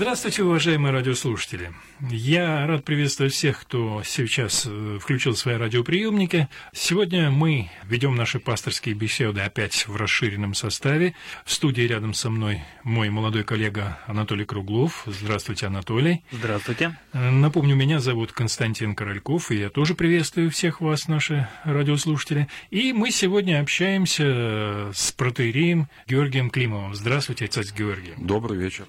Здравствуйте, уважаемые радиослушатели. Я рад приветствовать всех, кто сейчас э, включил свои радиоприемники. Сегодня мы ведем наши пасторские беседы опять в расширенном составе. В студии рядом со мной мой молодой коллега Анатолий Круглов. Здравствуйте, Анатолий. Здравствуйте. Э, напомню, меня зовут Константин Корольков, и я тоже приветствую всех вас, наши радиослушатели. И мы сегодня общаемся с протеереем Георгием Климовым. Здравствуйте, отец Георгий. Добрый вечер.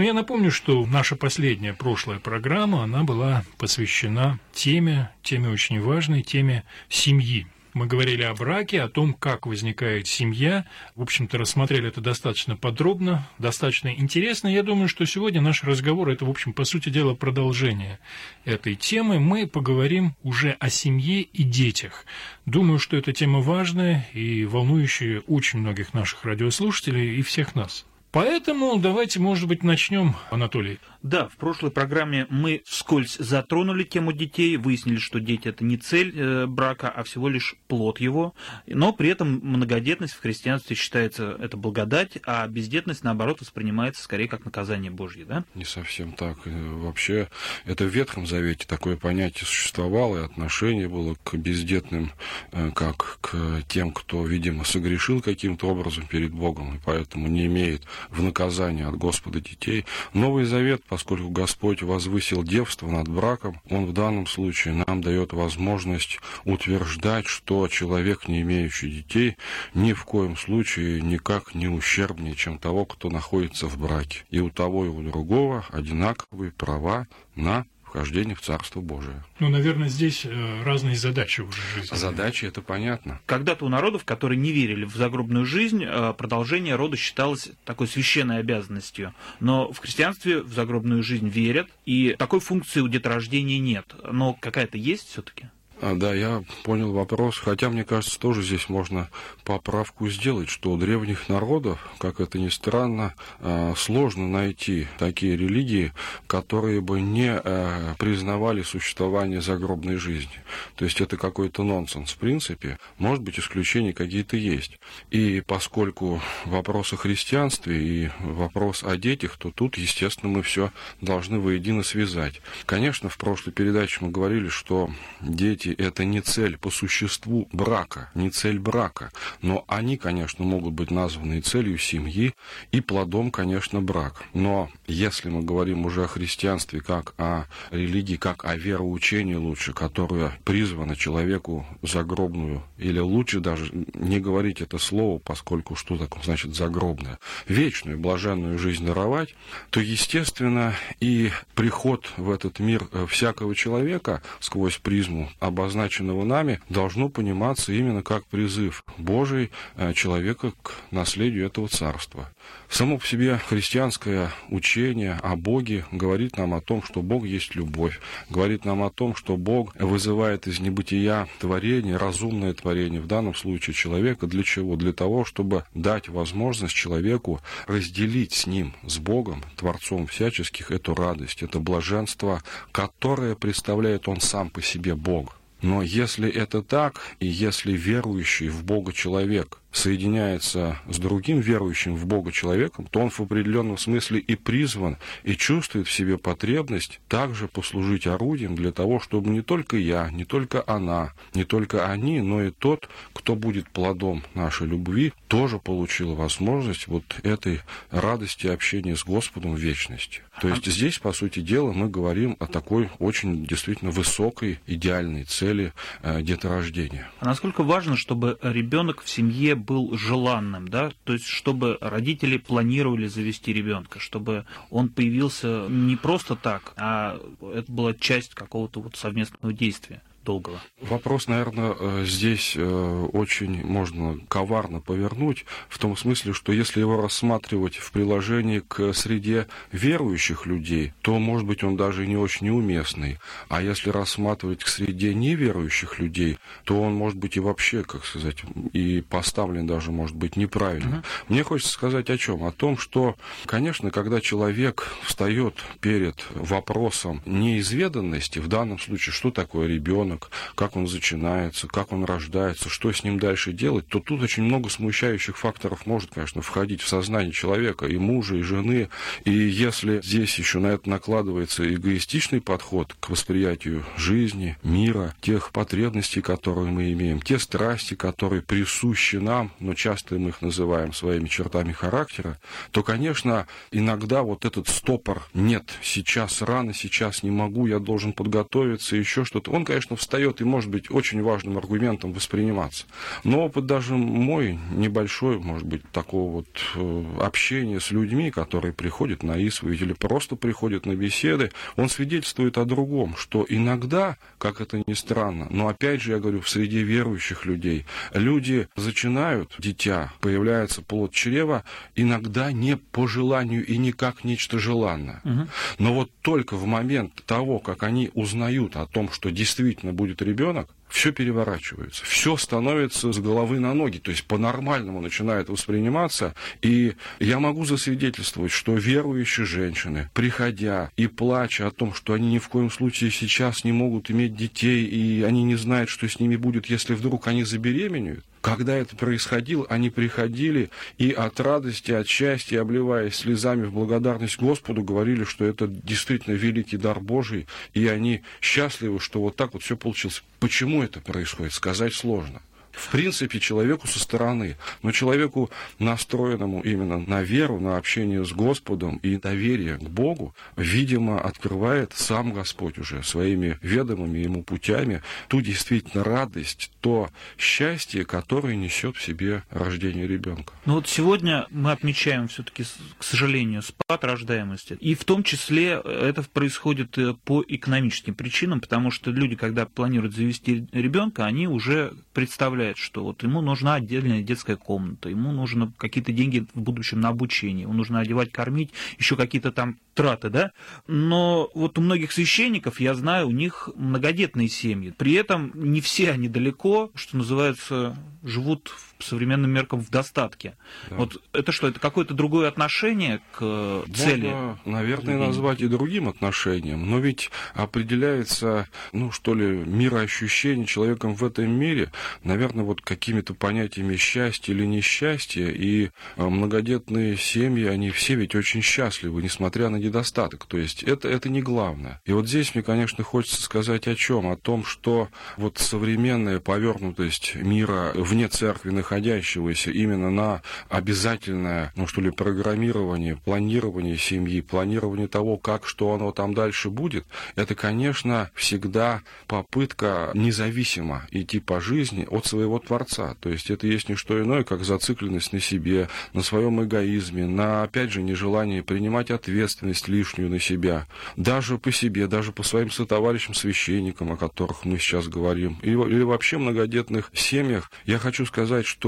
Но я напомню, что наша последняя прошлая программа, она была посвящена теме, теме очень важной, теме семьи. Мы говорили о браке, о том, как возникает семья. В общем-то, рассмотрели это достаточно подробно, достаточно интересно. Я думаю, что сегодня наш разговор – это, в общем, по сути дела, продолжение этой темы. Мы поговорим уже о семье и детях. Думаю, что эта тема важная и волнующая очень многих наших радиослушателей и всех нас. Поэтому давайте, может быть, начнем, Анатолий. Да, в прошлой программе мы вскользь затронули тему детей, выяснили, что дети это не цель э, брака, а всего лишь плод его. Но при этом многодетность в христианстве считается это благодать, а бездетность, наоборот, воспринимается скорее как наказание Божье, да? Не совсем так. Э, вообще, это в Ветхом Завете такое понятие существовало, и отношение было к бездетным, э, как к тем, кто, видимо, согрешил каким-то образом перед Богом, и поэтому не имеет в наказание от Господа детей. Новый Завет поскольку Господь возвысил девство над браком, Он в данном случае нам дает возможность утверждать, что человек, не имеющий детей, ни в коем случае никак не ущербнее, чем того, кто находится в браке. И у того, и у другого одинаковые права на вхождение в Царство Божие. Ну, наверное, здесь э, разные задачи уже жизни. Задачи, это понятно. Когда-то у народов, которые не верили в загробную жизнь, э, продолжение рода считалось такой священной обязанностью. Но в христианстве в загробную жизнь верят, и такой функции у деторождения нет. Но какая-то есть все таки да, я понял вопрос, хотя, мне кажется, тоже здесь можно поправку сделать, что у древних народов, как это ни странно, а, сложно найти такие религии, которые бы не а, признавали существование загробной жизни. То есть это какой-то нонсенс в принципе, может быть, исключения какие-то есть. И поскольку вопрос о христианстве и вопрос о детях, то тут, естественно, мы все должны воедино связать. Конечно, в прошлой передаче мы говорили, что дети дети – это не цель по существу брака, не цель брака. Но они, конечно, могут быть названы и целью семьи, и плодом, конечно, брак. Но если мы говорим уже о христианстве как о религии, как о вероучении лучше, которая призвана человеку загробную, или лучше даже не говорить это слово, поскольку что такое значит загробное, вечную, блаженную жизнь даровать, то, естественно, и приход в этот мир всякого человека сквозь призму об обозначенного нами, должно пониматься именно как призыв Божий э, человека к наследию этого царства. Само по себе христианское учение о Боге говорит нам о том, что Бог есть любовь, говорит нам о том, что Бог вызывает из небытия творение, разумное творение, в данном случае человека, для чего? Для того, чтобы дать возможность человеку разделить с ним, с Богом, Творцом всяческих, эту радость, это блаженство, которое представляет он сам по себе Бог. Но если это так, и если верующий в Бога человек соединяется с другим верующим в Бога человеком, то он в определенном смысле и призван, и чувствует в себе потребность также послужить орудием для того, чтобы не только я, не только она, не только они, но и тот, кто будет плодом нашей любви, тоже получил возможность вот этой радости общения с Господом в вечности. То есть здесь, по сути дела, мы говорим о такой очень действительно высокой идеальной цели э, деторождения. А насколько важно, чтобы ребенок в семье был желанным, да, то есть чтобы родители планировали завести ребенка, чтобы он появился не просто так, а это была часть какого-то вот совместного действия. Долгого? Вопрос, наверное, э, здесь э, очень можно коварно повернуть, в том смысле, что если его рассматривать в приложении к среде верующих людей, то, может быть, он даже и не очень неуместный. А если рассматривать к среде неверующих людей, то он, может быть, и вообще, как сказать, и поставлен даже, может быть, неправильно. Uh-huh. Мне хочется сказать о чем? О том, что, конечно, когда человек встает перед вопросом неизведанности, в данном случае, что такое ребенок, как он зачинается, как он рождается, что с ним дальше делать, то тут очень много смущающих факторов может, конечно, входить в сознание человека, и мужа, и жены. И если здесь еще на это накладывается эгоистичный подход к восприятию жизни, мира, тех потребностей, которые мы имеем, те страсти, которые присущи нам, но часто мы их называем своими чертами характера, то, конечно, иногда вот этот стопор «нет, сейчас рано, сейчас не могу, я должен подготовиться, еще что-то», он, конечно, встает и может быть очень важным аргументом восприниматься. Но опыт даже мой небольшой, может быть, такого вот э, общения с людьми, которые приходят на исповедь или просто приходят на беседы, он свидетельствует о другом, что иногда, как это ни странно, но опять же, я говорю, в среде верующих людей, люди зачинают дитя, появляется плод чрева, иногда не по желанию и не как нечто желанное. Угу. Но вот только в момент того, как они узнают о том, что действительно будет ребенок, все переворачивается, все становится с головы на ноги, то есть по-нормальному начинает восприниматься. И я могу засвидетельствовать, что верующие женщины, приходя и плача о том, что они ни в коем случае сейчас не могут иметь детей, и они не знают, что с ними будет, если вдруг они забеременеют, когда это происходило, они приходили и от радости, от счастья, обливаясь слезами в благодарность Господу, говорили, что это действительно великий дар Божий, и они счастливы, что вот так вот все получилось. Почему это происходит, сказать сложно в принципе, человеку со стороны. Но человеку, настроенному именно на веру, на общение с Господом и доверие к Богу, видимо, открывает сам Господь уже своими ведомыми ему путями ту действительно радость, то счастье, которое несет в себе рождение ребенка. Ну вот сегодня мы отмечаем все-таки, к сожалению, спад рождаемости. И в том числе это происходит э, по экономическим причинам, потому что люди, когда планируют завести ребенка, они уже представляют представляет, что вот ему нужна отдельная детская комната, ему нужно какие-то деньги в будущем на обучение, ему нужно одевать, кормить, еще какие-то там траты, да? Но вот у многих священников, я знаю, у них многодетные семьи. При этом не все они далеко, что называется, живут по современным меркам в достатке. Да. Вот это что, это какое-то другое отношение к цели? Можно, наверное, назвать и другим отношением, но ведь определяется, ну что ли, мироощущение человеком в этом мире, наверное, вот какими-то понятиями счастья или несчастья, и а, многодетные семьи, они все ведь очень счастливы, несмотря на недостаток. То есть это, это не главное. И вот здесь мне, конечно, хочется сказать о чем? О том, что вот современная повернутость мира вне церкви находящегося именно на обязательное, ну что ли, программирование, планирование семьи, планирование того, как, что оно там дальше будет, это, конечно, всегда попытка независимо идти по жизни от своего Творца. То есть это есть не что иное, как зацикленность на себе, на своем эгоизме, на, опять же, нежелание принимать ответственность лишнюю на себя, даже по себе, даже по своим сотоварищам, священникам, о которых мы сейчас говорим, или, или вообще многодетных семьях, я хочу сказать, что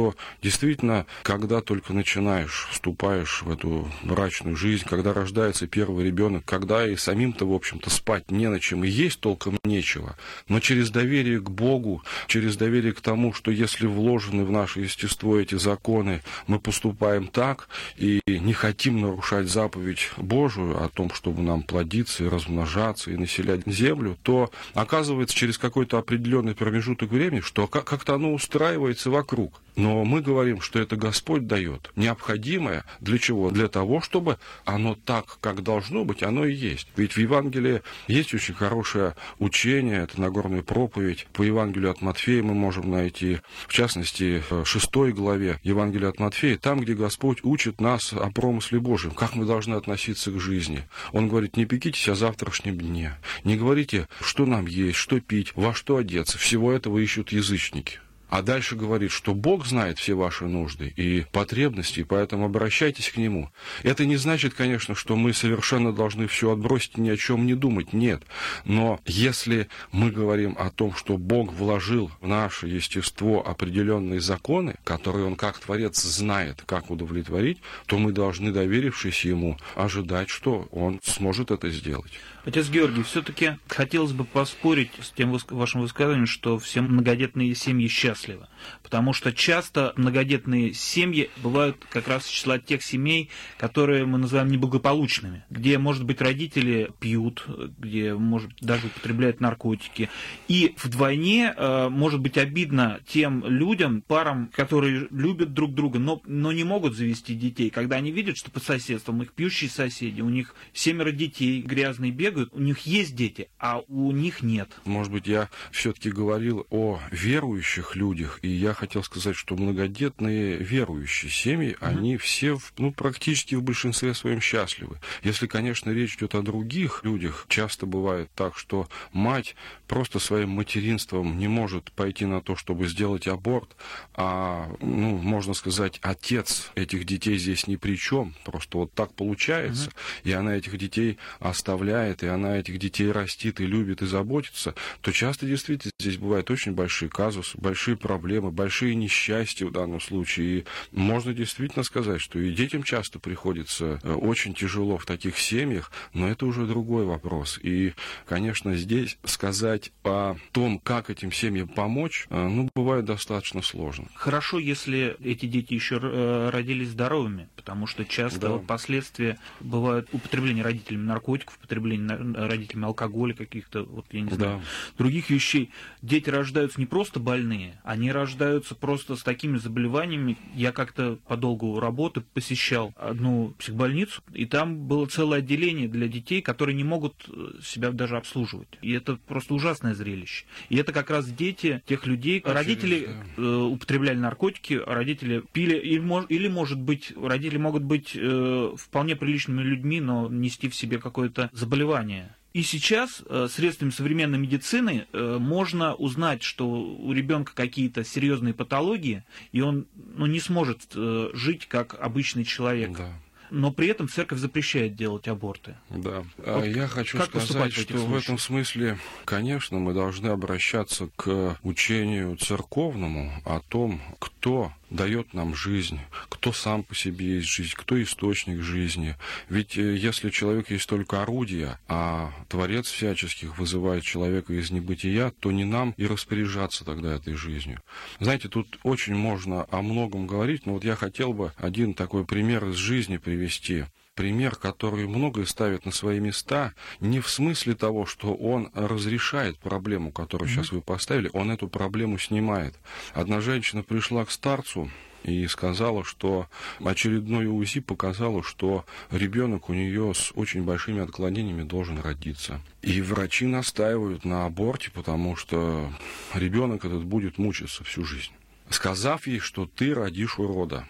действительно, когда только начинаешь, вступаешь в эту брачную жизнь, когда рождается первый ребенок, когда и самим-то, в общем-то, спать не на чем, и есть толком нечего, но через доверие к Богу, через доверие к тому, что если вложены в наше естество эти законы, мы поступаем так и не хотим нарушать заповедь Божию, о том, чтобы нам плодиться и размножаться и населять землю, то оказывается через какой-то определенный промежуток времени, что как-то оно устраивается вокруг. Но мы говорим, что это Господь дает необходимое для чего? Для того, чтобы оно так, как должно быть, оно и есть. Ведь в Евангелии есть очень хорошее учение, это Нагорная проповедь. По Евангелию от Матфея мы можем найти, в частности, в шестой главе Евангелия от Матфея, там, где Господь учит нас о промысле Божьем, как мы должны относиться к жизни. Он говорит, не пекитесь о завтрашнем дне, не говорите, что нам есть, что пить, во что одеться. Всего этого ищут язычники. А дальше говорит, что Бог знает все ваши нужды и потребности, поэтому обращайтесь к Нему. Это не значит, конечно, что мы совершенно должны все отбросить и ни о чем не думать. Нет. Но если мы говорим о том, что Бог вложил в наше естество определенные законы, которые Он как Творец знает, как удовлетворить, то мы должны, доверившись Ему, ожидать, что Он сможет это сделать. Отец Георгий, все-таки хотелось бы поспорить с тем вашим высказыванием, что все многодетные семьи счастливы. Потому что часто многодетные семьи бывают как раз из числа тех семей, которые мы называем неблагополучными, где, может быть, родители пьют, где, может, даже употребляют наркотики. И вдвойне э, может быть обидно тем людям, парам, которые любят друг друга, но, но не могут завести детей, когда они видят, что по соседствам их пьющие соседи, у них семеро детей, грязный бег, бегают, у них есть дети, а у них нет. Может быть, я все-таки говорил о верующих людях, и я хотел сказать, что многодетные верующие семьи, угу. они все, ну, практически в большинстве своем счастливы. Если, конечно, речь идет о других людях, часто бывает так, что мать просто своим материнством не может пойти на то, чтобы сделать аборт, а, ну, можно сказать, отец этих детей здесь ни при чем, просто вот так получается, угу. и она этих детей оставляет и она этих детей растит и любит и заботится, то часто действительно здесь бывают очень большие казусы, большие проблемы, большие несчастья в данном случае. И можно действительно сказать, что и детям часто приходится э, очень тяжело в таких семьях, но это уже другой вопрос. И, конечно, здесь сказать о том, как этим семьям помочь, э, ну, бывает достаточно сложно. Хорошо, если эти дети еще э, родились здоровыми, потому что часто да. вот последствия бывают употребление родителями наркотиков, употребление родителями алкоголя каких-то, вот я не знаю, да. других вещей. Дети рождаются не просто больные, они рождаются просто с такими заболеваниями. Я как-то по долгу работы посещал одну психбольницу, и там было целое отделение для детей, которые не могут э, себя даже обслуживать. И это просто ужасное зрелище. И это как раз дети тех людей, Очевидно, родители да. э, употребляли наркотики, родители пили, или, или может быть, родители могут быть э, вполне приличными людьми, но нести в себе какое-то заболевание заболевания. И сейчас э, средствами современной медицины э, можно узнать, что у ребенка какие-то серьезные патологии, и он ну, не сможет э, жить как обычный человек. Да но при этом церковь запрещает делать аборты. Да. А вот Я хочу сказать, что в, в этом смысле, конечно, мы должны обращаться к учению церковному о том, кто дает нам жизнь, кто сам по себе есть жизнь, кто источник жизни. Ведь э, если человек есть только орудие, а Творец всяческих вызывает человека из небытия, то не нам и распоряжаться тогда этой жизнью. Знаете, тут очень можно о многом говорить, но вот я хотел бы один такой пример из жизни привести пример, который многое ставит на свои места, не в смысле того, что он разрешает проблему, которую mm-hmm. сейчас вы поставили, он эту проблему снимает. Одна женщина пришла к старцу и сказала, что очередное УЗИ показало, что ребенок у нее с очень большими отклонениями должен родиться. И врачи настаивают на аборте, потому что ребенок этот будет мучиться всю жизнь. Сказав ей, что ты родишь урода.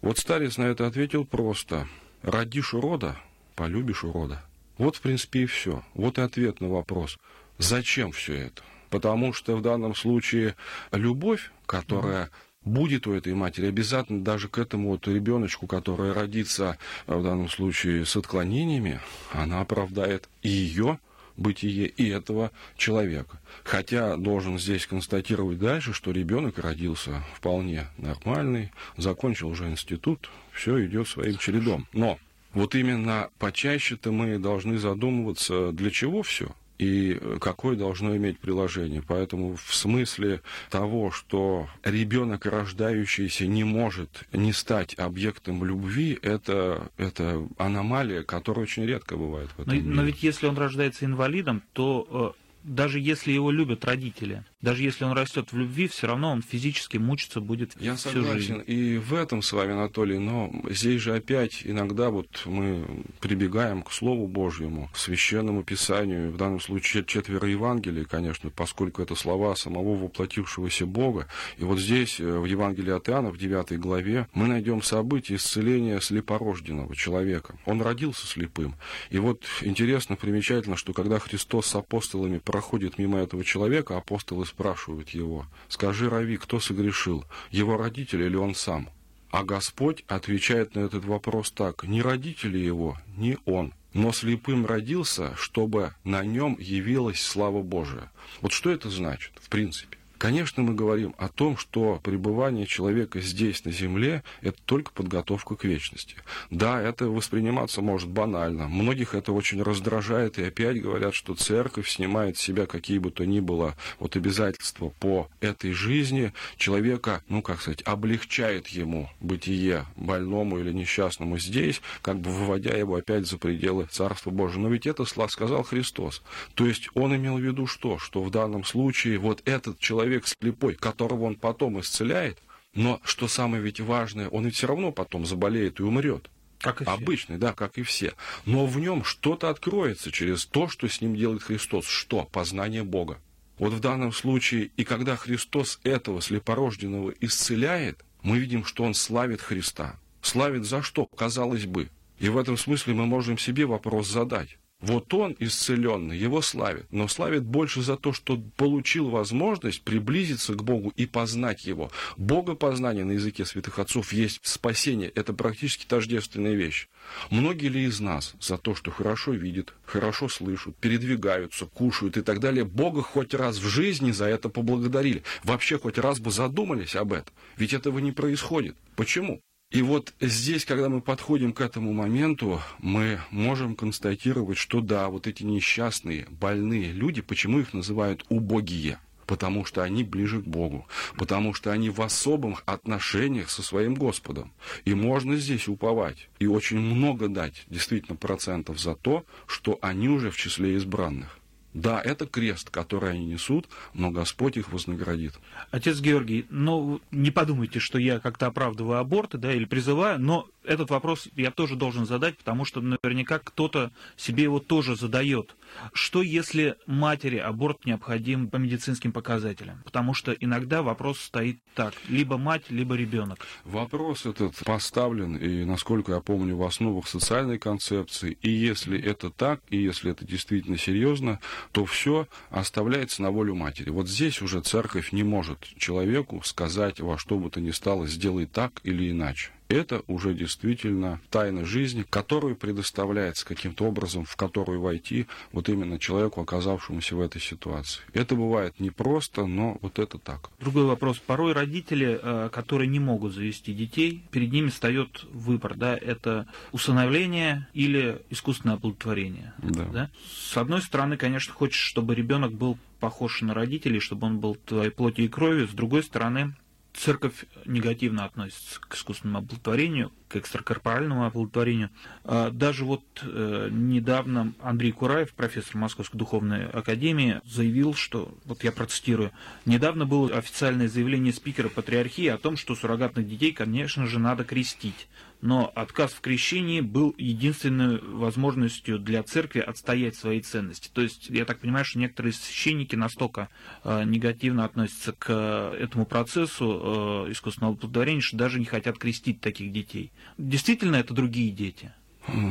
Вот старец на это ответил просто. Родишь урода, полюбишь урода. Вот, в принципе, и все. Вот и ответ на вопрос, зачем все это? Потому что в данном случае любовь, которая будет у этой матери обязательно даже к этому вот ребеночку, который родится в данном случае с отклонениями, она оправдает и ее бытие и этого человека. Хотя должен здесь констатировать дальше, что ребенок родился вполне нормальный, закончил уже институт, все идет своим чередом. Но вот именно почаще-то мы должны задумываться, для чего все и какое должно иметь приложение. Поэтому в смысле того, что ребенок, рождающийся, не может не стать объектом любви, это, это аномалия, которая очень редко бывает в этом но, мире. но ведь если он рождается инвалидом, то э, даже если его любят родители, даже если он растет в любви, все равно он физически мучиться будет Я всю согласен жизнь. и в этом с вами, Анатолий, но здесь же опять иногда вот мы прибегаем к Слову Божьему, к Священному Писанию, в данном случае четверо Евангелий, конечно, поскольку это слова самого воплотившегося Бога. И вот здесь, э, в Евангелии от Иоанна, в 9 главе, мы найдем событие исцеления слепорожденного человека. Он родился слепым. И вот интересно, примечательно, что когда Христос с апостолами проходит мимо этого человека, апостолы спрашивают его, скажи, Рави, кто согрешил, его родители или он сам? А Господь отвечает на этот вопрос так, не родители его, не он, но слепым родился, чтобы на нем явилась слава Божия. Вот что это значит, в принципе? Конечно, мы говорим о том, что пребывание человека здесь, на земле, это только подготовка к вечности. Да, это восприниматься может банально. Многих это очень раздражает, и опять говорят, что церковь снимает с себя какие бы то ни было вот обязательства по этой жизни. Человека, ну, как сказать, облегчает ему бытие больному или несчастному здесь, как бы выводя его опять за пределы Царства Божьего. Но ведь это сказал Христос. То есть он имел в виду что? Что в данном случае вот этот человек, человек слепой, которого он потом исцеляет, но что самое ведь важное, он ведь все равно потом заболеет и умрет. Как и Обычный, да, как и все. Но в нем что-то откроется через то, что с ним делает Христос. Что? Познание Бога. Вот в данном случае, и когда Христос этого слепорожденного исцеляет, мы видим, что он славит Христа. Славит за что, казалось бы. И в этом смысле мы можем себе вопрос задать. Вот он, исцеленный, его славит, но славит больше за то, что получил возможность приблизиться к Богу и познать его. Богопознание на языке святых отцов есть спасение, это практически тождественная вещь. Многие ли из нас за то, что хорошо видят, хорошо слышат, передвигаются, кушают и так далее, Бога хоть раз в жизни за это поблагодарили? Вообще хоть раз бы задумались об этом? Ведь этого не происходит. Почему? И вот здесь, когда мы подходим к этому моменту, мы можем констатировать, что да, вот эти несчастные, больные люди, почему их называют убогие? Потому что они ближе к Богу, потому что они в особых отношениях со своим Господом. И можно здесь уповать и очень много дать действительно процентов за то, что они уже в числе избранных. Да, это крест, который они несут, но Господь их вознаградит. Отец Георгий, ну не подумайте, что я как-то оправдываю аборты, да, или призываю, но этот вопрос я тоже должен задать, потому что наверняка кто-то себе его тоже задает. Что если матери аборт необходим по медицинским показателям? Потому что иногда вопрос стоит так, либо мать, либо ребенок. Вопрос этот поставлен, и, насколько я помню, в основах социальной концепции. И если это так, и если это действительно серьезно, то все оставляется на волю матери. Вот здесь уже церковь не может человеку сказать во что бы то ни стало, сделай так или иначе это уже действительно тайна жизни, которую предоставляется каким-то образом, в которую войти вот именно человеку, оказавшемуся в этой ситуации. Это бывает непросто, но вот это так. Другой вопрос. Порой родители, э, которые не могут завести детей, перед ними встает выбор, да, это усыновление или искусственное оплодотворение. Да. Да? С одной стороны, конечно, хочешь, чтобы ребенок был похож на родителей, чтобы он был твоей плотью и кровью. С другой стороны, церковь негативно относится к искусственному оплодотворению, к экстракорпоральному оплодотворению. А даже вот э, недавно Андрей Кураев, профессор Московской духовной академии, заявил, что, вот я процитирую, недавно было официальное заявление спикера патриархии о том, что суррогатных детей, конечно же, надо крестить но отказ в крещении был единственной возможностью для церкви отстоять свои ценности. То есть, я так понимаю, что некоторые священники настолько э, негативно относятся к этому процессу э, искусственного оплодотворения, что даже не хотят крестить таких детей. Действительно, это другие дети.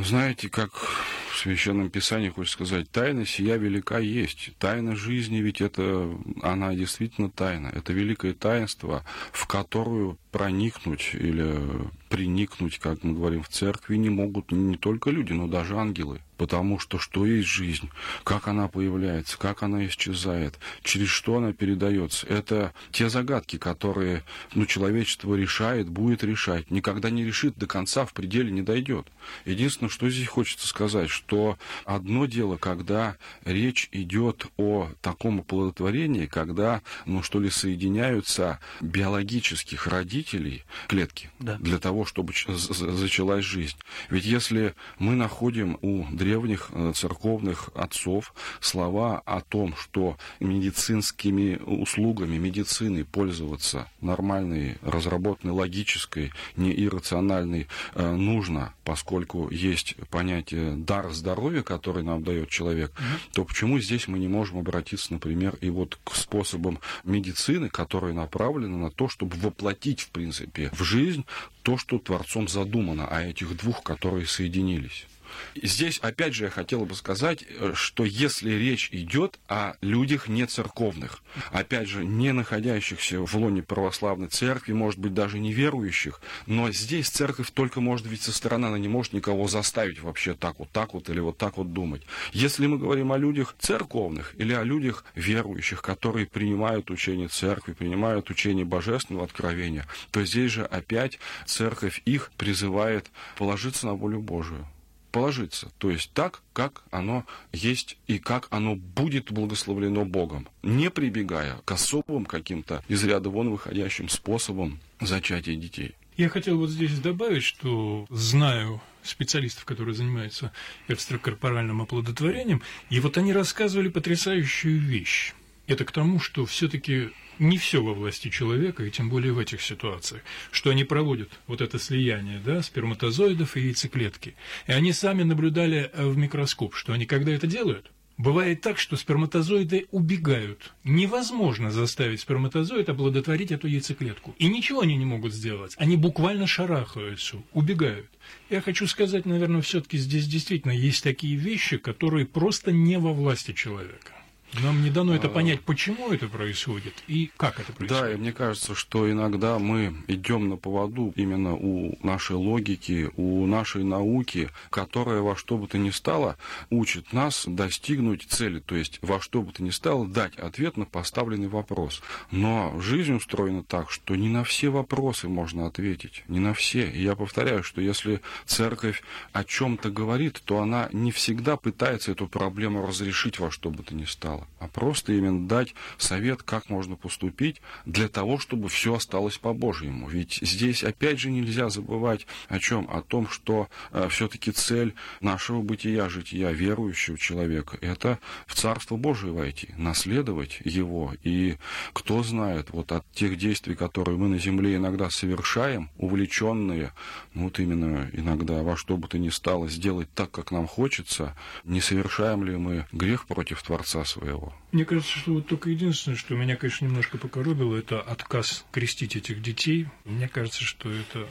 Знаете, как в Священном Писании, хочется сказать, тайна сия велика есть. Тайна жизни, ведь это, она действительно тайна. Это великое таинство, в которую проникнуть или приникнуть, как мы говорим в церкви, не могут не только люди, но даже ангелы. Потому что что есть жизнь, как она появляется, как она исчезает, через что она передается, это те загадки, которые ну, человечество решает, будет решать. Никогда не решит до конца, в пределе не дойдет. Единственное, что здесь хочется сказать, что одно дело, когда речь идет о таком оплодотворении, когда, ну что ли, соединяются биологических родителей клетки да. для того, чтобы зачалась жизнь. Ведь если мы находим у древних э, церковных отцов слова о том, что медицинскими услугами медицины пользоваться нормальной, разработанной, логической, не иррациональной э, нужно, поскольку есть понятие дар здоровья, который нам дает человек, то почему здесь мы не можем обратиться, например, и вот к способам медицины, которые направлены на то, чтобы воплотить, в принципе, в жизнь то, что Творцом задумано, а этих двух, которые соединились. Здесь, опять же, я хотел бы сказать, э, что если речь идет о людях не церковных, опять же, не находящихся в лоне православной церкви, может быть, даже не верующих, но здесь церковь только может видеть со стороны, она не может никого заставить вообще так вот, так вот или вот так вот думать. Если мы говорим о людях церковных или о людях верующих, которые принимают учение церкви, принимают учение божественного откровения, то здесь же опять церковь их призывает положиться на волю Божию положиться. То есть так, как оно есть и как оно будет благословлено Богом, не прибегая к особым каким-то из ряда вон выходящим способам зачатия детей. Я хотел вот здесь добавить, что знаю специалистов, которые занимаются экстракорпоральным оплодотворением, и вот они рассказывали потрясающую вещь. Это к тому, что все-таки не все во власти человека, и тем более в этих ситуациях, что они проводят вот это слияние да, сперматозоидов и яйцеклетки. И они сами наблюдали э, в микроскоп, что они когда это делают, Бывает так, что сперматозоиды убегают. Невозможно заставить сперматозоид оплодотворить эту яйцеклетку. И ничего они не могут сделать. Они буквально шарахаются, убегают. Я хочу сказать, наверное, все-таки здесь действительно есть такие вещи, которые просто не во власти человека. Нам не дано это а. понять, почему это происходит и как это происходит. Да, и мне кажется, что иногда мы идем на поводу именно у нашей логики, у нашей науки, которая во что бы то ни стало учит нас достигнуть цели, то есть во что бы то ни стало дать ответ на поставленный вопрос. Но жизнь устроена так, что не на все вопросы можно ответить, не на все. И я повторяю, что если церковь о чем-то говорит, то она не всегда пытается эту проблему разрешить во что бы то ни стало материала, а просто именно дать совет, как можно поступить для того, чтобы все осталось по-божьему. Ведь здесь опять же нельзя забывать о чем? О том, что э, все-таки цель нашего бытия, жития верующего человека, это в Царство Божие войти, наследовать его. И кто знает, вот от тех действий, которые мы на земле иногда совершаем, увлеченные, ну вот именно иногда во что бы то ни стало сделать так, как нам хочется, не совершаем ли мы грех против Творца своего? Своего. Мне кажется, что вот только единственное, что меня, конечно, немножко покоробило, это отказ крестить этих детей. Мне кажется, что это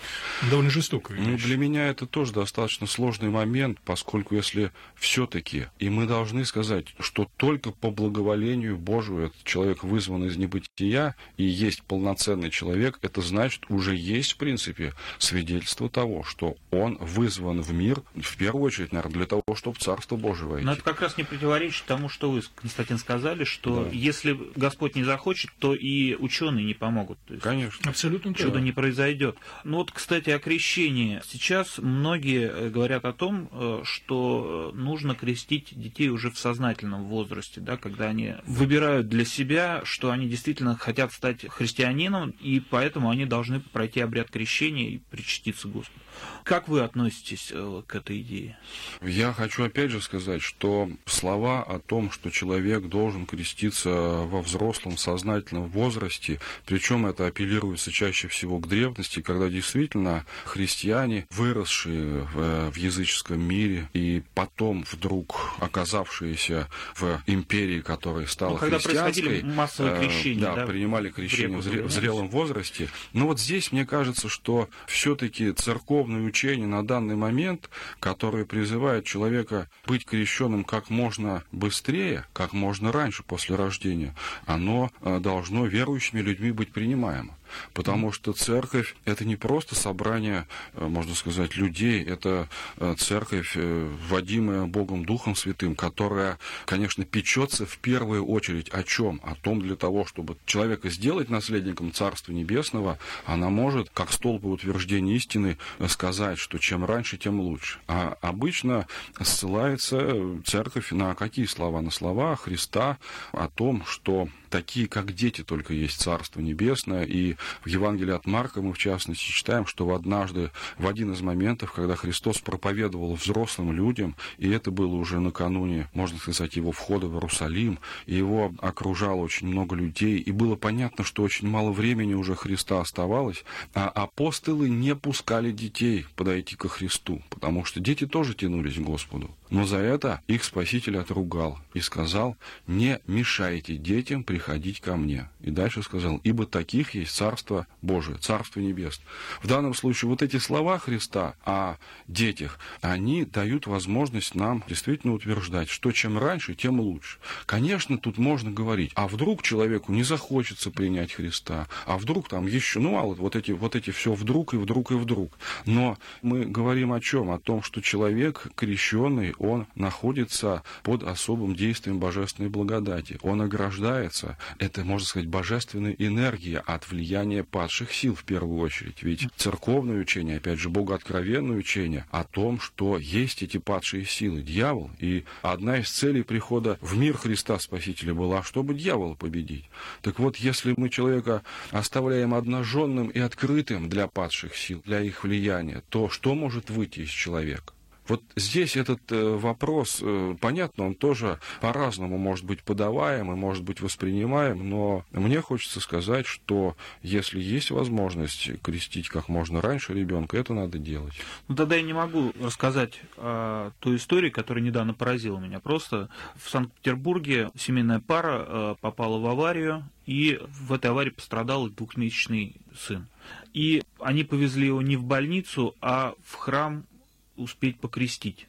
довольно жестокая ну, вещь. Ну, для меня это тоже достаточно сложный момент, поскольку если все-таки, и мы должны сказать, что только по благоволению Божию этот человек вызван из небытия и есть полноценный человек, это значит, уже есть, в принципе, свидетельство того, что он вызван в мир, в первую очередь, наверное, для того, чтобы в Царство Божие войти. Но это как раз не противоречит тому, что вы, Константин, сказали, сказали, что да. если Господь не захочет, то и ученые не помогут. То есть Конечно. Абсолютно чудо да. не произойдет. Ну вот, кстати, о крещении. Сейчас многие э, говорят о том, э, что нужно крестить детей уже в сознательном возрасте, да, когда они выбирают для себя, что они действительно хотят стать христианином, и поэтому они должны пройти обряд крещения и причаститься Господу. Как вы относитесь э, к этой идее? Я хочу опять же сказать, что слова о том, что человек должен креститься во взрослом сознательном возрасте, причем это апеллируется чаще всего к древности, когда действительно христиане, выросшие в, в языческом мире и потом вдруг оказавшиеся в империи, которая стала ну, когда христианской, массовые э, крещения, да, да, принимали крещение в, в зрелом возрасте. Но вот здесь мне кажется, что все-таки церковное учение на данный момент, которое призывает человека быть крещенным как можно быстрее, как можно раньше после рождения, оно э, должно верующими людьми быть принимаемо. Потому что церковь – это не просто собрание, э, можно сказать, людей, это э, церковь, э, вводимая Богом Духом Святым, которая, конечно, печется в первую очередь о чем? О том для того, чтобы человека сделать наследником Царства Небесного, она может, как столб утверждения истины, сказать, что чем раньше, тем лучше. А обычно ссылается церковь на какие слова? На слова Христа о том, что такие, как дети, только есть Царство Небесное. И в Евангелии от Марка мы, в частности, читаем, что в однажды, в один из моментов, когда Христос проповедовал взрослым людям, и это было уже накануне, можно сказать, его входа в Иерусалим, и его окружало очень много людей, и было понятно, что очень мало времени уже Христа оставалось, а апостолы не пускали детей подойти ко Христу, потому что дети тоже тянулись к Господу. Но за это их Спаситель отругал и сказал, не мешайте детям приходить ко мне. И дальше сказал, ибо таких есть Царство Божие, Царство Небес. В данном случае вот эти слова Христа о детях, они дают возможность нам действительно утверждать, что чем раньше, тем лучше. Конечно, тут можно говорить, а вдруг человеку не захочется принять Христа, а вдруг там еще, ну, мало, вот эти, вот эти все вдруг и вдруг и вдруг. Но мы говорим о чем? О том, что человек крещенный, он находится под особым действием божественной благодати. Он ограждается. Это, можно сказать, божественная энергия от влияния падших сил в первую очередь. Ведь церковное учение, опять же, богооткровенное учение о том, что есть эти падшие силы, дьявол. И одна из целей прихода в мир Христа Спасителя была, чтобы дьявола победить. Так вот, если мы человека оставляем обнаженным и открытым для падших сил, для их влияния, то что может выйти из человека? Вот здесь этот э, вопрос, э, понятно, он тоже по-разному может быть подаваем и может быть воспринимаем, но мне хочется сказать, что если есть возможность крестить как можно раньше ребенка, это надо делать. Ну тогда я не могу рассказать о той истории, которая недавно поразила меня. Просто в Санкт-Петербурге семейная пара э, попала в аварию, и в этой аварии пострадал двухмесячный сын. И они повезли его не в больницу, а в храм успеть покрестить.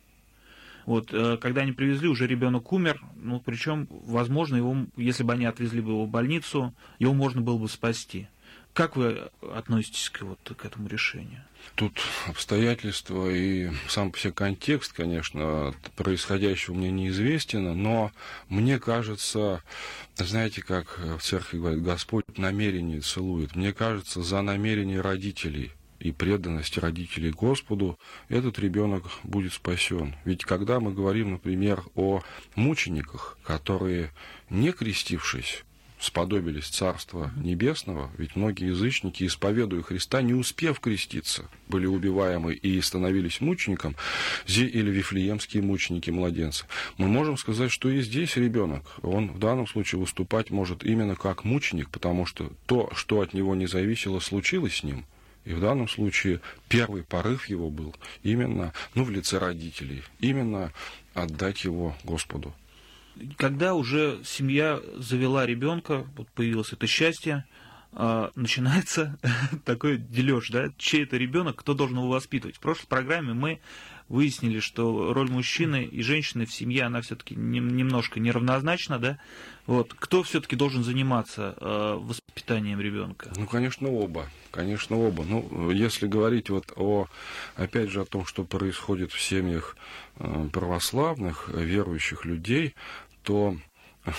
Вот, э, когда они привезли, уже ребенок умер, ну, причем, возможно, его, если бы они отвезли бы его в больницу, его можно было бы спасти. Как вы относитесь к, вот, к этому решению? Тут обстоятельства и сам все контекст, конечно, происходящего мне неизвестен, но мне кажется, знаете, как в церкви говорит, Господь намерение целует. Мне кажется, за намерение родителей – и преданность родителей Господу, этот ребенок будет спасен. Ведь когда мы говорим, например, о мучениках, которые, не крестившись, сподобились Царства Небесного, ведь многие язычники, исповедуя Христа, не успев креститься, были убиваемы и становились мучеником, или вифлеемские мученики, младенцы. Мы можем сказать, что и здесь ребенок, он в данном случае выступать может именно как мученик, потому что то, что от него не зависело, случилось с ним – и в данном случае первый порыв его был именно, ну, в лице родителей, именно отдать его Господу. Когда уже семья завела ребенка, вот появилось это счастье, а, начинается такой дележ, да, чей это ребенок, кто должен его воспитывать. В прошлой программе мы выяснили, что роль мужчины и женщины в семье, она все-таки немножко неравнозначна, да? Вот. Кто все-таки должен заниматься э, воспитанием ребенка? Ну, конечно, оба. Конечно, оба. Ну, если говорить вот о, опять же, о том, что происходит в семьях э, православных, верующих людей, то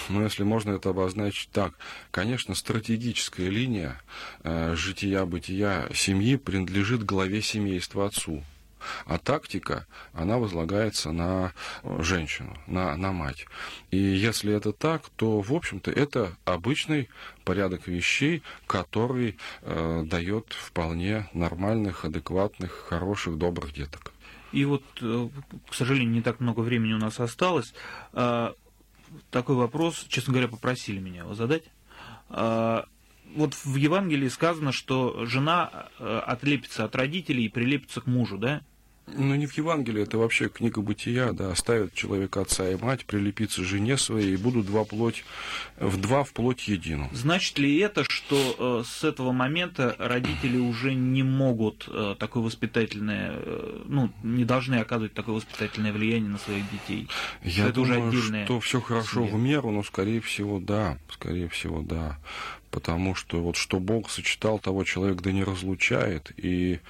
ну, если можно это обозначить так, конечно, стратегическая линия э, жития-бытия семьи принадлежит главе семейства отцу. А тактика, она возлагается на женщину, на, на мать. И если это так, то, в общем-то, это обычный порядок вещей, который э, дает вполне нормальных, адекватных, хороших, добрых деток. И вот, э, к сожалению, не так много времени у нас осталось. А, такой вопрос, честно говоря, попросили меня его задать. А, вот в Евангелии сказано, что жена э, отлепится от родителей и прилепится к мужу, да? Ну, не в Евангелии, это вообще книга бытия, да, оставят человека отца и мать, прилепиться жене своей, и будут два плоть, в два в плоть едину. Значит ли это, что э, с этого момента родители уже не могут э, такое воспитательное, э, ну, не должны оказывать такое воспитательное влияние на своих детей? Я это думаю, уже отдельное что все хорошо в меру, но, скорее всего, да, скорее всего, да потому что вот что Бог сочетал, того человек да не разлучает, и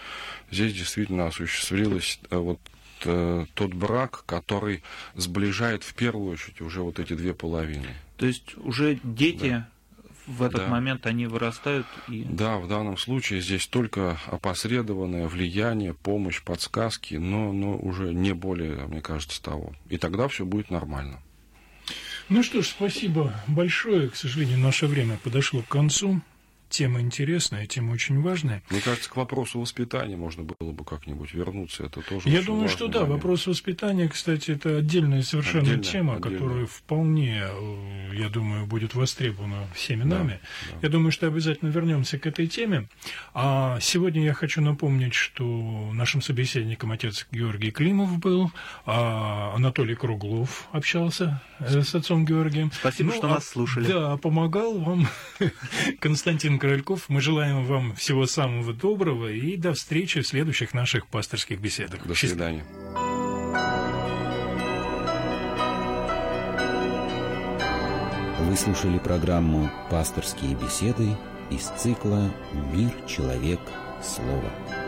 здесь действительно осуществилось э, вот э, тот брак, который сближает в первую очередь уже вот эти две половины. То есть уже дети да. в этот да. момент они вырастают и. Да, в данном случае здесь только опосредованное влияние, помощь, подсказки, но, но уже не более, мне кажется, того. И тогда все будет нормально. Ну что ж, спасибо большое. К сожалению, наше время подошло к концу. Тема интересная, тема очень важная. Мне кажется, к вопросу воспитания можно было бы как-нибудь вернуться. Это тоже Я думаю, что да. Момент. Вопрос воспитания, кстати, это отдельная совершенно отдельно, тема, отдельно. которая вполне, э, я думаю, будет востребована всеми Да, нами. да. Я думаю, что обязательно вернемся к этой теме. А сегодня я хочу напомнить, что нашим собеседником отец Георгий Климов был, а Анатолий Круглов общался э, с отцом Георгием. Спасибо, что а- нас слушали. Да, помогал вам Константин Корольков. Мы желаем вам всего самого доброго и до встречи в следующих наших пасторских беседах. До свидания. Вы слушали программу «Пасторские беседы» из цикла «Мир, человек, слово».